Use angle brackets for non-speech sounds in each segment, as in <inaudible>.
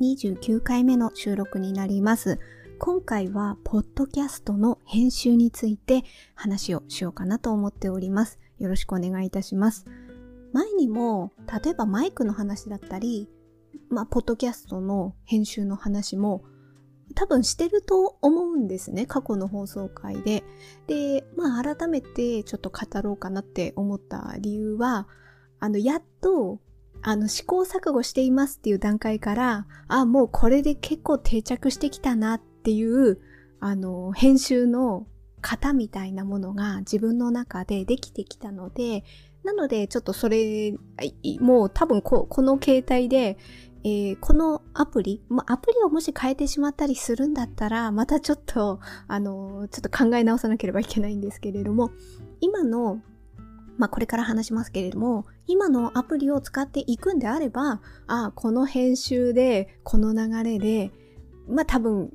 129回目の収録になります。今回は、ポッドキャストの編集について話をしようかなと思っております。よろしくお願いいたします。前にも、例えばマイクの話だったり、まあ、ポッドキャストの編集の話も多分してると思うんですね。過去の放送回で。で、まあ改めてちょっと語ろうかなって思った理由は、あの、やっとあの、試行錯誤していますっていう段階から、あ、もうこれで結構定着してきたなっていう、あの、編集の型みたいなものが自分の中でできてきたので、なので、ちょっとそれ、もう多分ここの携帯で、えー、このアプリ、まアプリをもし変えてしまったりするんだったら、またちょっと、あの、ちょっと考え直さなければいけないんですけれども、今のまあこれから話しますけれども、今のアプリを使っていくんであれば、あこの編集で、この流れで、まあ多分、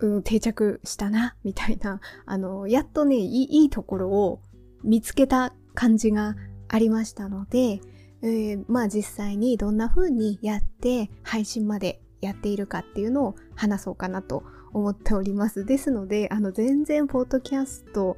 うん、定着したな、みたいな、あの、やっとねいい、いところを見つけた感じがありましたので、えー、まあ実際にどんな風にやって配信までやっているかっていうのを話そうかなと思っております。ですので、あの全然ポッドキャスト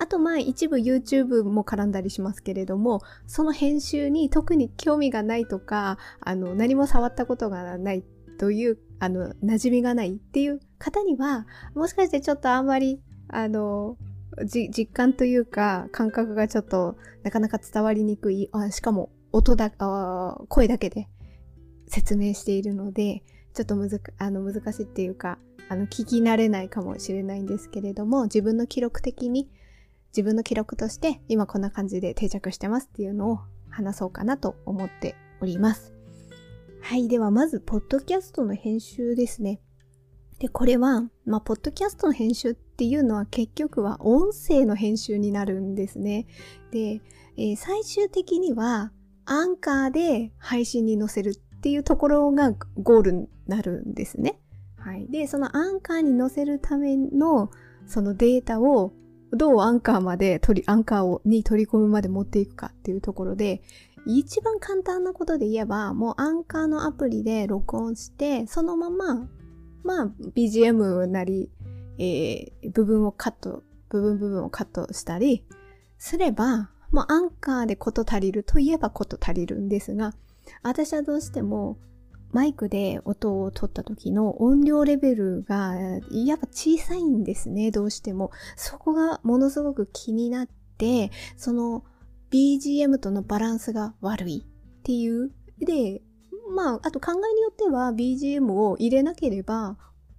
あとまあ一部 YouTube も絡んだりしますけれども、その編集に特に興味がないとか、あの、何も触ったことがないという、あの、馴染みがないっていう方には、もしかしてちょっとあんまり、あの、実感というか、感覚がちょっとなかなか伝わりにくい、あしかも音だ、あ声だけで説明しているので、ちょっとむずあの難しいっていうか、あの、聞き慣れないかもしれないんですけれども、自分の記録的に自分の記録として今こんな感じで定着してますっていうのを話そうかなと思っております。はい。ではまず、ポッドキャストの編集ですね。で、これは、まあ、ポッドキャストの編集っていうのは結局は音声の編集になるんですね。で、えー、最終的にはアンカーで配信に載せるっていうところがゴールになるんですね。はい。で、そのアンカーに載せるためのそのデータをどうアンカーまで取り、アンカーをに取り込むまで持っていくかっていうところで、一番簡単なことで言えば、もうアンカーのアプリで録音して、そのまま、まあ、BGM なり、えー、部分をカット、部分部分をカットしたりすれば、もうアンカーでこと足りるといえばこと足りるんですが、私はどうしてもマイクで音を取った時の音量レベルがやっぱ小さいんですね、どうしても。そこがものすごく気になって、その BGM とのバランスが悪いっていう。で、まあ、あと考えによっては BGM を入れなければ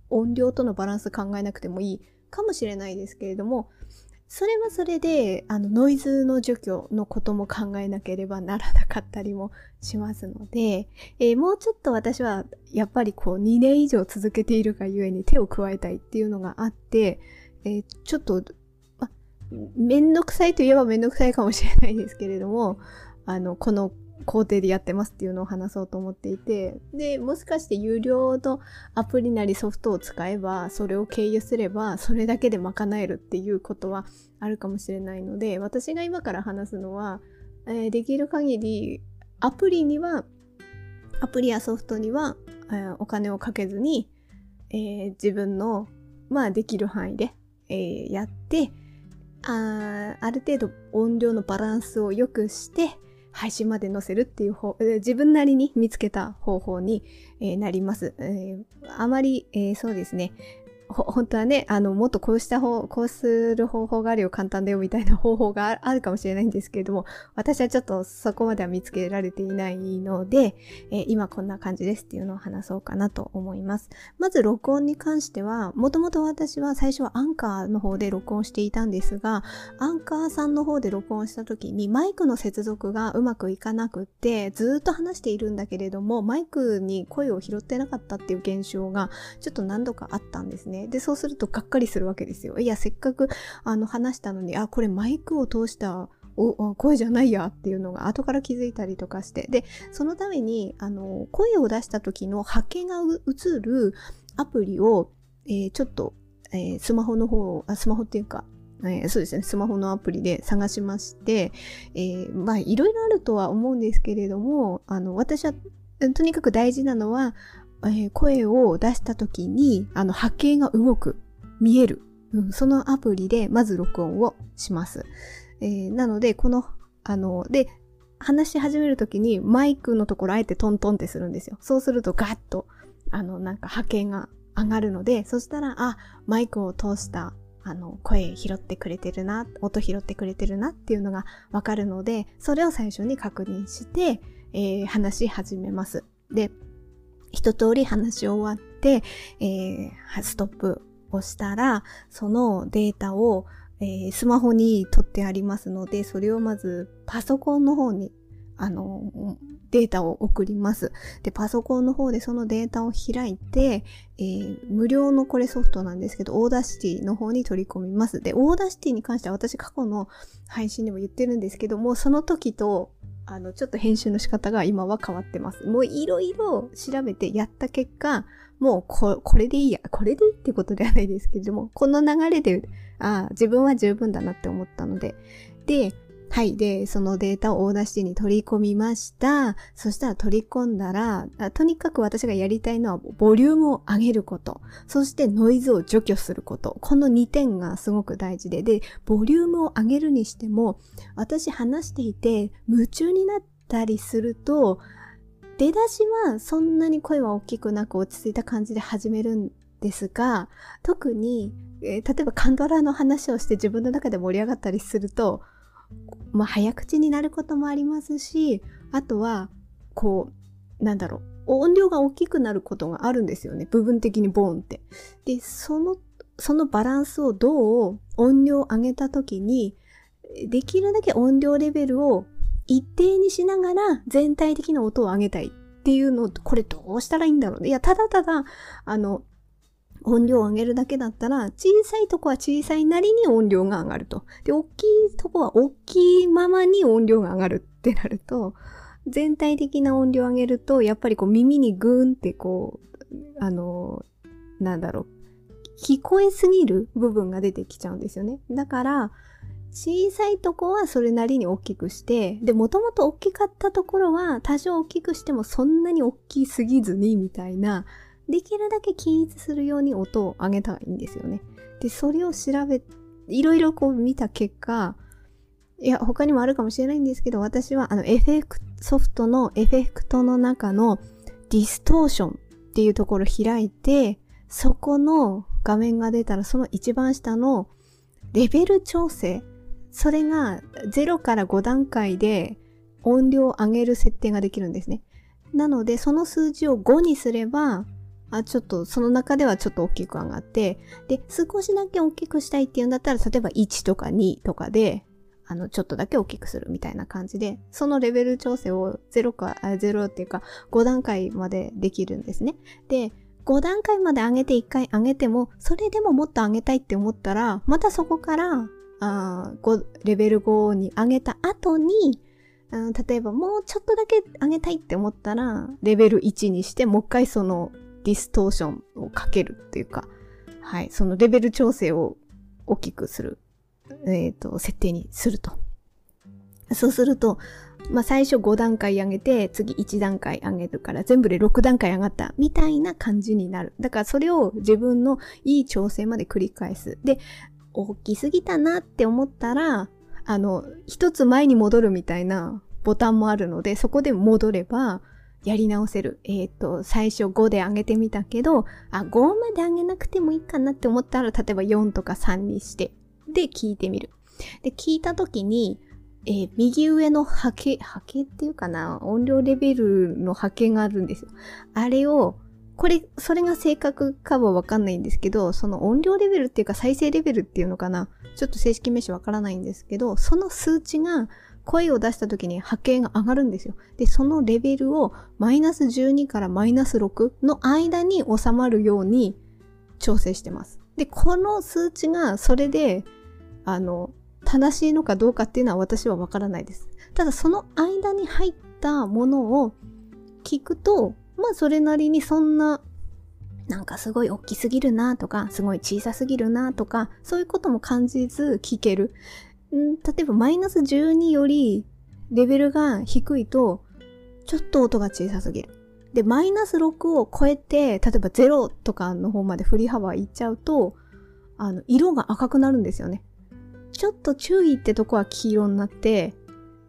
音量とのバランス考えなくてもいいかもしれないですけれども、それはそれで、あの、ノイズの除去のことも考えなければならなかったりもしますので、えー、もうちょっと私は、やっぱりこう、2年以上続けているがゆえに手を加えたいっていうのがあって、えー、ちょっと、ま、めんどくさいといえばめんどくさいかもしれないですけれども、あの、この工程でやってますっていうのを話そうと思っていて、で、もしかして有料のアプリなりソフトを使えば、それを経由すれば、それだけで賄えるっていうことはあるかもしれないので、私が今から話すのは、えー、できる限りアプリには、アプリやソフトには、えー、お金をかけずに、えー、自分の、まあできる範囲で、えー、やって、あある程度音量のバランスを良くして、配信まで載せるっていう方、自分なりに見つけた方法に、なります。えー、あまり、えー、そうですね、本当はね、あの、もっとこうした方、こうする方法があるよ、簡単だよ、みたいな方法が <laughs> あるかもしれないんですけれども、私はちょっとそこまでは見つけられていないので、えー、今こんな感じですっていうのを話そうかなと思います。まず録音に関しては、もともと私は最初はアンカーの方で録音していたんですが、アンカーさんの方で録音した時にマイクの接続がうまくいかなくって、ずっと話しているんだけれども、マイクに声を拾ってなかったっていう現象がちょっと何度かあったんですね。で、そうするとがっかりするわけですよ。いや、せっかくあの話したのに、あ、これマイクを通したお声じゃないやっていうのが後から気づいたりとかして。で、そのために、あの、声を出した時の波形が映るアプリを、えー、ちょっと、えー、スマホの方、あ、スマホっていうか、えー、そうですね、スマホのアプリで探しまして、え、まあ、いろいろあるとは思うんですけれども、あの、私は、とにかく大事なのは、えー、声を出した時に、あの、波形が動く、見える。うん、そのアプリでまず録音をします。えー、なので、この、あの、で、話し始めるときにマイクのところあえてトントンってするんですよ。そうするとガッと、あの、なんか波形が上がるので、そしたら、あ、マイクを通した、あの、声拾ってくれてるな、音拾ってくれてるなっていうのがわかるので、それを最初に確認して、えー、話し始めます。で、一通り話し終わって、えー、ストップをしたら、そのデータを、えー、スマホに取ってありますので、それをまずパソコンの方に、あの、データを送ります。で、パソコンの方でそのデータを開いて、えー、無料のこれソフトなんですけど、 Audacity の方に取り込みます。で、 Audacity に関しては私過去の配信でも言ってるんですけども、その時とあの、ちょっと編集の仕方が今は変わってます。もういろいろ調べてやった結果、もうここれでいいや、これでいいってことではないですけれども、この流れで、ああ、自分は十分だなって思ったので。で、はい。で、そのデータを Audacity に取り込みました。そしたら取り込んだら、とにかく私がやりたいのはボリュームを上げること。そしてノイズを除去すること。この2点がすごく大事で。で、ボリュームを上げるにしても、私話していて夢中になったりすると、出だしはそんなに声は大きくなく落ち着いた感じで始めるんですが、特に、えー、例えばカンドラの話をして自分の中で盛り上がったりすると、まあ、早口になることもありますし、あとは、こう、なんだろう、音量が大きくなることがあるんですよね。部分的にボーンって。で、その、そのバランスをどう音量を上げたときに、できるだけ音量レベルを一定にしながら全体的な音を上げたいっていうのを、これどうしたらいいんだろうね。いや、ただただ、あの、音量を上げるだけだったら、小さいとこは小さいなりに音量が上がると。で、大きいとこは大きいままに音量が上がるってなると、全体的な音量を上げると、やっぱりこう耳にグーンってこう、あの、なんだろう、聞こえすぎる部分が出てきちゃうんですよね。だから、小さいとこはそれなりに大きくして、で、もともと大きかったところは多少大きくしてもそんなに大きすぎずにみたいな、できるだけ均一するように音を上げたらいいんですよね。で、それを調べ、いろいろこう見た結果、いや、他にもあるかもしれないんですけど、私はあのエフェクト、ソフトのエフェクトの中のディストーションっていうところ開いて、そこの画面が出たらその一番下のレベル調整。それが0から5段階で音量を上げる設定ができるんですね。なので、その数字を5にすれば、あ、ちょっと、その中ではちょっと大きく上がって、で、少しだけ大きくしたいっていうんだったら、例えば1とか2とかで、あの、ちょっとだけ大きくするみたいな感じで、そのレベル調整を0か、0っていうか、5段階までできるんですね。で、5段階まで上げて1回上げても、それでももっと上げたいって思ったら、またそこから、あレベル5に上げた後に、例えばもうちょっとだけ上げたいって思ったら、レベル1にして、もう一回そのディストーションをかけるっていうか、はい、そのレベル調整を大きくする、えっ、ー、と、設定にすると。そうすると、まあ、最初5段階上げて、次1段階上げるから、全部で6段階上がった、みたいな感じになる。だからそれを自分のいい調整まで繰り返す。で、大きすぎたなって思ったら、あの、一つ前に戻るみたいなボタンもあるので、そこで戻れば、やり直せる。えっ、ー、と、最初5で上げてみたけど、あ、5まで上げなくてもいいかなって思ったら、例えば4とか3にして、で、聞いてみる。で、聞いたときに、えー、右上の波形、波形っていうかな、音量レベルの波形があるんですよ。あれを、これ、それが正確かはわかんないんですけど、その音量レベルっていうか再生レベルっていうのかな、ちょっと正式名称わからないんですけど、その数値が声を出した時に波形が上がるんですよ。で、そのレベルをマイナス12からマイナス6の間に収まるように調整してます。で、この数値がそれで、あの、正しいのかどうかっていうのは私はわからないです。ただその間に入ったものを聞くと、まあそれなりにそんななんかすごい大きすぎるなとか、すごい小さすぎるなとか、そういうことも感じず聞ける。ん例えばマイナス12よりレベルが低いと、ちょっと音が小さすぎる。で、マイナス6を超えて、例えば0とかの方まで振り幅いっちゃうと、あの、色が赤くなるんですよね。ちょっと注意ってとこは黄色になって、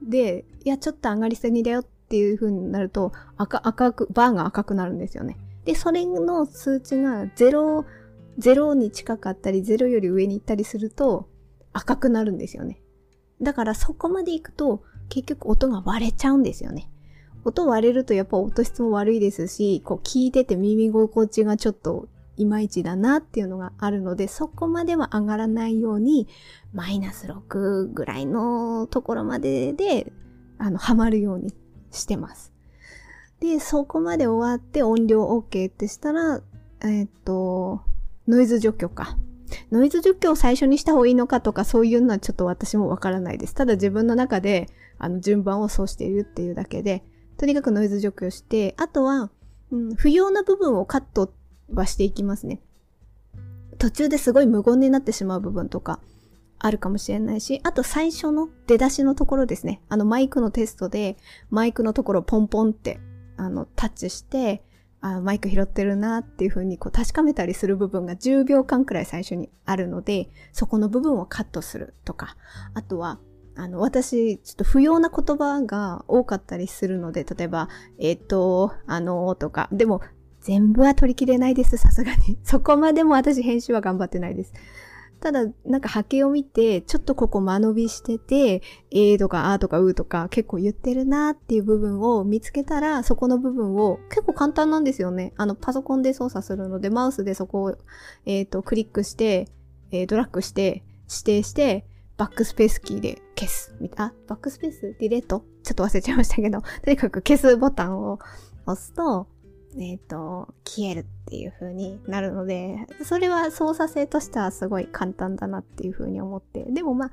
で、いや、ちょっと上がりすぎだよっていう風になると、赤、赤く、バーが赤くなるんですよね。で、それの数値が0、0に近かったり、0より上に行ったりすると、赤くなるんですよね。だからそこまで行くと、結局音が割れちゃうんですよね。音割れるとやっぱ音質も悪いですし、こう聞いてて耳心地がちょっといまいちだなっていうのがあるので、そこまでは上がらないように、マイナス6ぐらいのところまでで、あの、はまるようにしてます。で、そこまで終わって音量 OK ってしたら、え、っと、ノイズ除去か。ノイズ除去を最初にした方がいいのかとかそういうのはちょっと私もわからないです。ただ自分の中であの順番をそうしているっていうだけで、とにかくノイズ除去して、あとは、うん、不要な部分をカットはしていきますね。途中ですごい無言になってしまう部分とかあるかもしれないし、あと最初の出だしのところですね。あのマイクのテストでマイクのところポンポンってあのタッチして、あマイク拾ってるなっていうふうにこう確かめたりする部分が10秒間くらい最初にあるので、そこの部分をカットするとか、あとは、あの、私、ちょっと不要な言葉が多かったりするので、例えば、えっ、ー、と、あのとか、でも、全部は取りきれないです、さすがに。<laughs> そこまでも私編集は頑張ってないです。ただ、なんか波形を見て、ちょっとここ間延びしてて、えーとかあーとかうーとか結構言ってるなーっていう部分を見つけたら、そこの部分を結構簡単なんですよね。あの、パソコンで操作するので、マウスでそこを、え、ー、と、クリックして、えー、ドラッグして、指定して、バックスペースキーで消す。あ、バックスペースデリート？ちょっと忘れちゃいましたけど、<laughs> とにかく消すボタンを押すと、えっ、ー、と、消えるっていう風になるので、それは操作性としてはすごい簡単だなっていう風に思って。でもまあ、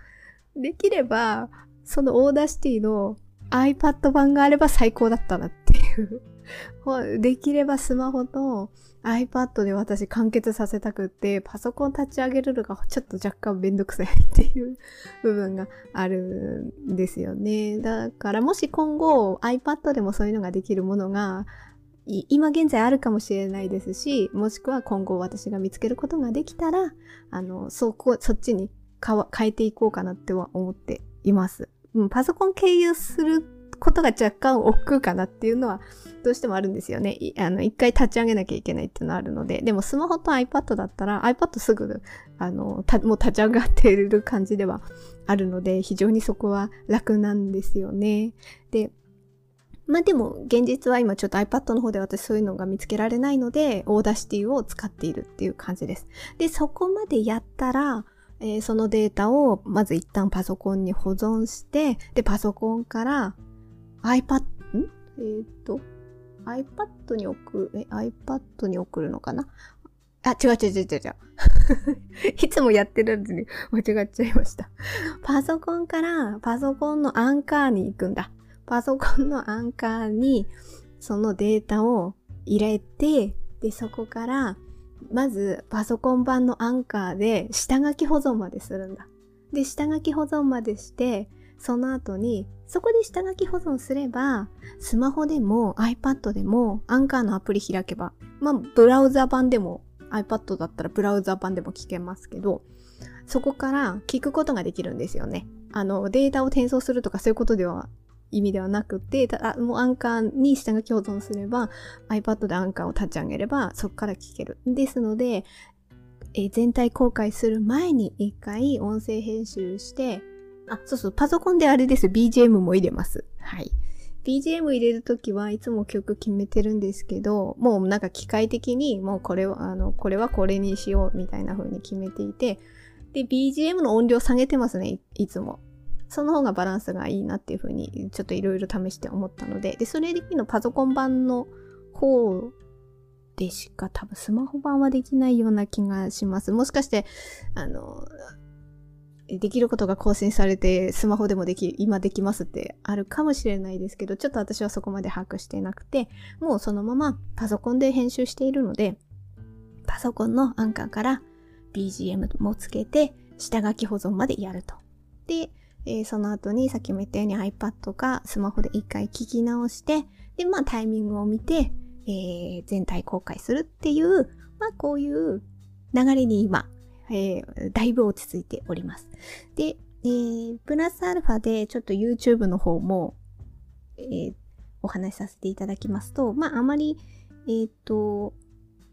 できれば、その Audacity の iPad 版があれば最高だったなっていう。<laughs> できればスマホと iPad で私完結させたくって、パソコン立ち上げるのがちょっと若干めんどくさいっていう部分があるんですよね。だからもし今後 iPad でもそういうのができるものが今現在あるかもしれないですし、もしくは今後私が見つけることができたら、あの、そこ、そっちに変えていこうかなっては思っています。うん、パソコン経由することが若干億劫かなっていうのはどうしてもあるんですよね。あの、一回立ち上げなきゃいけないっていうのはあるので。でもスマホと iPad だったら iPad すぐ、あの、もう立ち上がっている感じではあるので、非常にそこは楽なんですよね。で、まあでも、現実は今ちょっと iPad の方で私そういうのが見つけられないので、 Audacity を使っているっていう感じです。で、そこまでやったら、えー、そのデータをまず一旦パソコンに保存して、で、パソコンから iPad、ん？えっ、と、iPad に送る、え、iPad に送るのかな？あ、違う違う違う違う。<laughs> いつもやってるのに間違っちゃいました。パソコンからパソコンのアンカーに行くんだ。パソコンのアンカーにそのデータを入れて、で、そこから、まずパソコン版のアンカーで下書き保存までするんだ。で、下書き保存までして、その後に、そこで下書き保存すれば、スマホでも iPad でもアンカーのアプリ開けば、まあ、ブラウザ版でも iPad だったらブラウザ版でも聞けますけど、そこから聞くことができるんですよね。あの、データを転送するとかそういうことでは意味ではなくて、ただもうアンカーに下書き保存すれば iPad でアンカーを立ち上げればそこから聞ける。ですので、えー、全体公開する前に一回音声編集して、あ、そうそう、パソコンであれです。BGM も入れます。はい。BGM 入れるときはいつも曲決めてるんですけど、もうなんか機械的にもうこれは、あの、これはこれにしようみたいな風に決めていて、で、BGM の音量下げてますね、いつも。その方がバランスがいいなっていうふうにちょっといろいろ試して思ったので、で、それできのパソコン版の方でしか多分スマホ版はできないような気がします。もしかして、あの、できることが更新されてスマホでもでき、今できますってあるかもしれないですけど、ちょっと私はそこまで把握してなくて、もうそのままパソコンで編集しているので、パソコンのアンカーから BGM もつけて、下書き保存までやると。で、えー、その後にさっきも言ったように iPad かスマホで一回聞き直して、で、まあタイミングを見て、えー、全体公開するっていう、まあこういう流れに今、えー、だいぶ落ち着いております。で、えー、プラスアルファでちょっと YouTube の方も、えー、お話しさせていただきますと、まああまり、えっ、ー、と、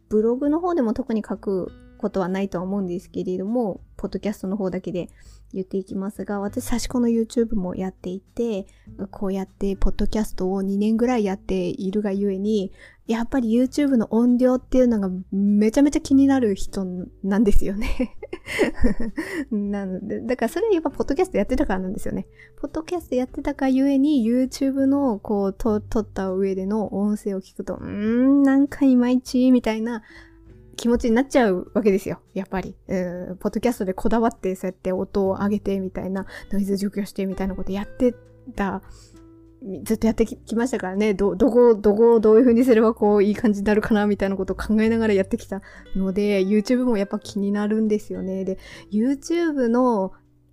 ブログの方でも特に書くことはないとは思うんですけれども、ポッドキャストの方だけで言っていきますが、私、差し子の YouTube もやっていて、こうやってポッドキャストを2年ぐらいやっているがゆえに、やっぱり YouTube の音量っていうのがめちゃめちゃ気になる人なんですよね <laughs> なので、だからそれやっぱポッドキャストやってたからなんですよね。ポッドキャストやってたかゆえに YouTube のこうと撮った上での音声を聞くと、うーん、なんかいまいちみたいな気持ちになっちゃうわけですよ。やっぱり。うん、ポッドキャストでこだわってそうやって音を上げてみたいな、ノイズ除去してみたいなことやってたずっとやってきましたからね、ど、どこ、どこをどういう風にすればこういい感じになるかなみたいなことを考えながらやってきたので、YouTube もやっぱ気になるんですよね。で、YouTube の、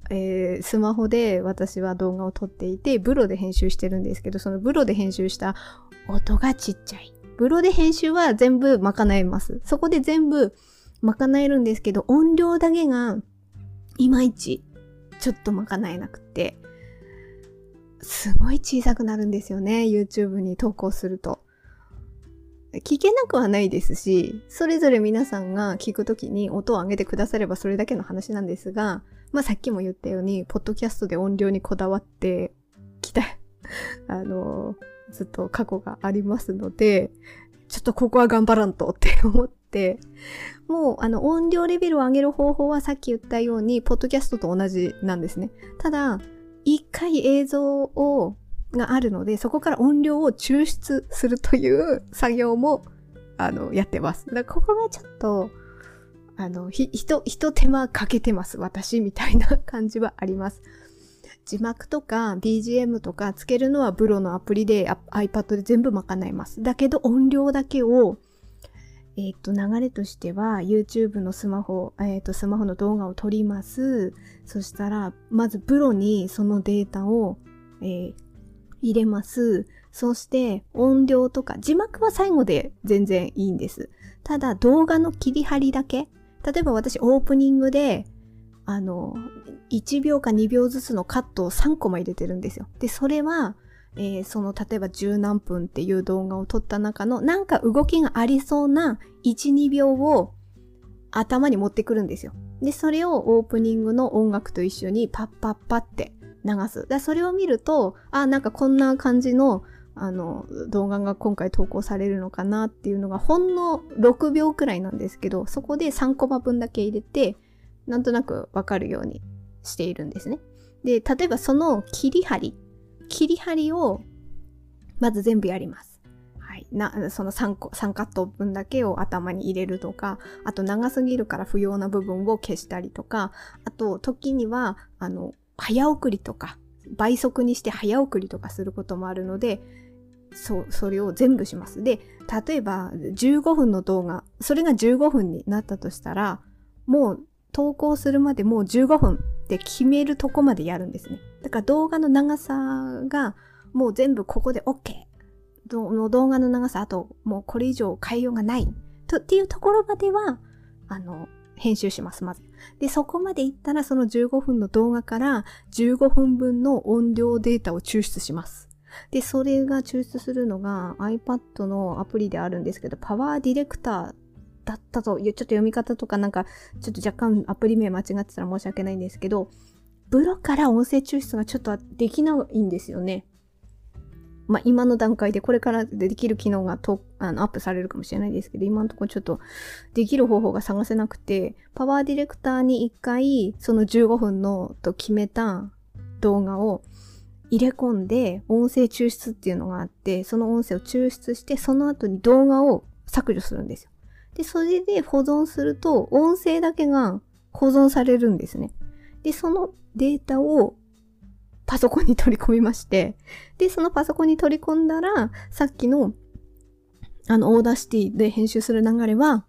えー、スマホで私は動画を撮っていて、ブロで編集してるんですけど、そのブロで編集した音がちっちゃい。ブロで編集は全部賄えます。そこで全部賄えるんですけど、音量だけがいまいちちょっと賄えなくて、すごい小さくなるんですよね。YouTube に投稿すると。聞けなくはないですし、それぞれ皆さんが聞くときに音を上げてくださればそれだけの話なんですが、まあさっきも言ったように、ポッドキャストで音量にこだわってきた、<laughs> あの、ずっと過去がありますので、ちょっとここは頑張らんとって思って、もうあの音量レベルを上げる方法はさっき言ったように、ポッドキャストと同じなんですね。ただ、一回映像を、があるので、そこから音量を抽出するという作業も、あの、やってます。だここがちょっと、あの、ひ、ひと、ひと手間かけてます。私、みたいな感じはあります。字幕とか BGM とかつけるのはブロのアプリで iPad で全部賄います。だけど音量だけをえっ、ー、と、流れとしては、YouTube のスマホ、えっ、ー、と、スマホの動画を撮ります。そしたら、まず、プロにそのデータを、えー、入れます。そして、音量とか、字幕は最後で全然いいんです。ただ、動画の切り張りだけ。例えば私、オープニングで、あの、1秒か2秒ずつのカットを3コマ入れてるんですよ。で、それは、えー、その例えば十何分っていう動画を撮った中のなんか動きがありそうな1、2秒を頭に持ってくるんですよ。で、それをオープニングの音楽と一緒にパッパッパって流す。で、それを見ると、あ、なんかこんな感じのあの、動画が今回投稿されるのかなっていうのがほんの6秒くらいなんですけど、そこで3コマ分だけ入れて、なんとなくわかるようにしているんですね。で、例えばその切り張り切り張りをまず全部やります。はい。な、その3個、3カット分だけを頭に入れるとか、あと長すぎるから不要な部分を消したりとか、あと時には、あの、早送りとか、倍速にして早送りとかすることもあるので、そう、それを全部します。で、例えば15分の動画、それが15分になったとしたら、もう投稿するまでもう15分って決めるとこまでやるんですね。だから動画の長さがもう全部ここで OK。の動画の長さ、あともうこれ以上変えようがないとっていうところまでは、あの、編集します、まず。で、そこまでいったらその15分の動画から15分分の音量データを抽出します。で、それが抽出するのが iPad のアプリであるんですけど、 PowerDirector だったと、ちょっと読み方とかなんか、ちょっと若干アプリ名間違ってたら申し訳ないんですけど、VLLO から音声抽出がちょっとできないんですよね。まあ今の段階でこれからできる機能がとあのアップされるかもしれないですけど、今のところちょっとできる方法が探せなくて、 PowerDirector に一回その15分のと決めた動画を入れ込んで音声抽出っていうのがあって、その音声を抽出してその後に動画を削除するんですよ。で、それで保存すると、音声だけが保存されるんですね。で、そのデータをパソコンに取り込みまして、で、そのパソコンに取り込んだら、さっきの、あの、 Audacity で編集する流れは、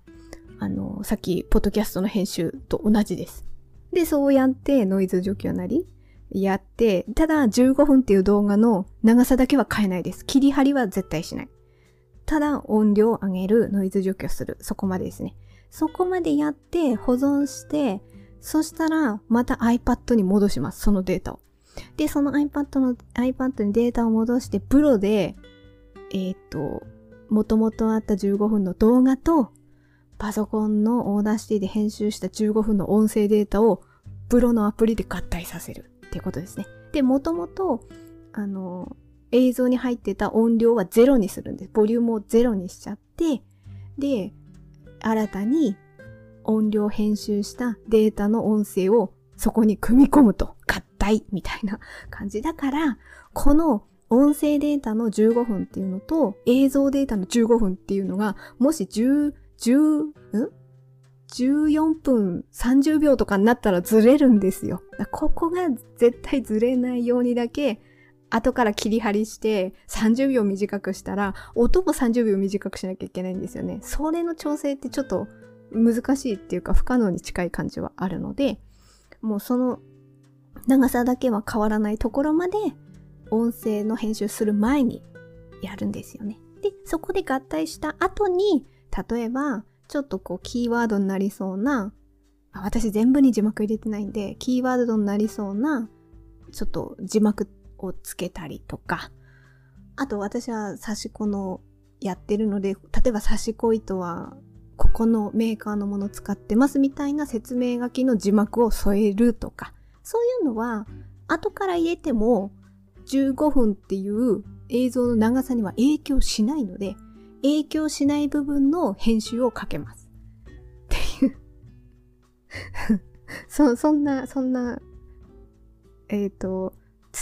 あの、さっき、ポッドキャストの編集と同じです。で、そうやって、ノイズ除去なり、やって、ただ15分っていう動画の長さだけは変えないです。切り張りは絶対しない。ただ音量を上げる、ノイズ除去する、そこまでですね。そこまでやって保存して、そしたらまた iPad に戻します、そのデータを。で、その iPad の、iPad にデータを戻して、 VLLO で、えっ、と、もともとあった15分の動画と、パソコンの Audacity で編集した15分の音声データを、 VLLO のアプリで合体させるっていうことですね。で、もともと、あの、映像に入ってた音量はゼロにするんです。ボリュームをゼロにしちゃって、で、新たに音量編集したデータの音声をそこに組み込むと合体みたいな感じだから、この音声データの15分っていうのと映像データの15分っていうのがもし10、10、ん？14分30秒とかになったらずれるんですよ。ここが絶対ずれないようにだけ後から切り張りして30秒短くしたら音も30秒短くしなきゃいけないんですよね。それの調整ってちょっと難しいっていうか不可能に近い感じはあるのでもうその長さだけは変わらないところまで音声の編集する前にやるんですよね。で、そこで合体した後に例えばちょっとこうキーワードになりそうな私全部に字幕入れてないんでキーワードになりそうなちょっと字幕をつけたりとか、あと私は刺し子のやってるので、例えば刺し子糸はここのメーカーのもの使ってますみたいな説明書きの字幕を添えるとか、そういうのは後から入れても15分っていう映像の長さには影響しないので、影響しない部分の編集をかけます。っていう。<laughs> そ、そんな、そんな、えっ、ー、と、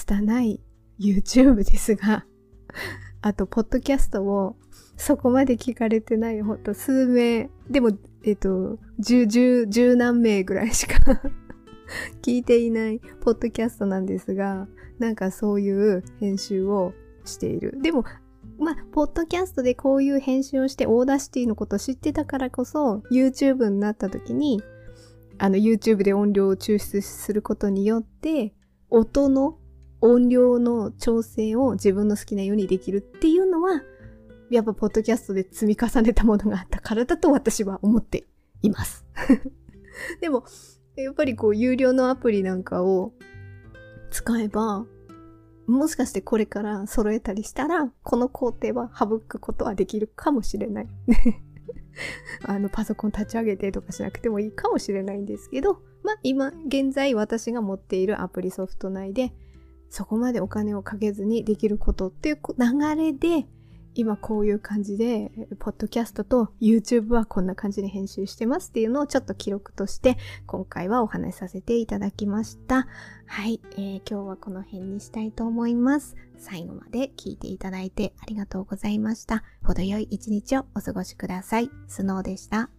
拙い YouTube ですが、<laughs> あと、ポッドキャストをそこまで聞かれてない、ほんと数名、でも、えっと、十、十、十何名ぐらいしか <laughs> 聞いていないポッドキャストなんですが、なんかそういう編集をしている。でも、まあ、ポッドキャストでこういう編集をして Audacity のこと知ってたからこそ、YouTube になった時に、あの YouTube で音量を抽出することによって、音の音量の調整を自分の好きなようにできるっていうのは、やっぱポッドキャストで積み重ねたものがあったからだと私は思っています。<laughs> でも、やっぱりこう有料のアプリなんかを使えば、もしかしてこれから揃えたりしたら、この工程は省くことはできるかもしれない。<laughs> あの、パソコン立ち上げてとかしなくてもいいかもしれないんですけど、まあ今、現在私が持っているアプリソフト内で、そこまでお金をかけずにできることっていう流れで、今こういう感じで、ポッドキャストと YouTube はこんな感じに編集してますっていうのをちょっと記録として今回はお話しさせていただきました。はい、えー、今日はこの辺にしたいと思います。最後まで聞いていただいてありがとうございました。程よい一日をお過ごしください。スノーでした。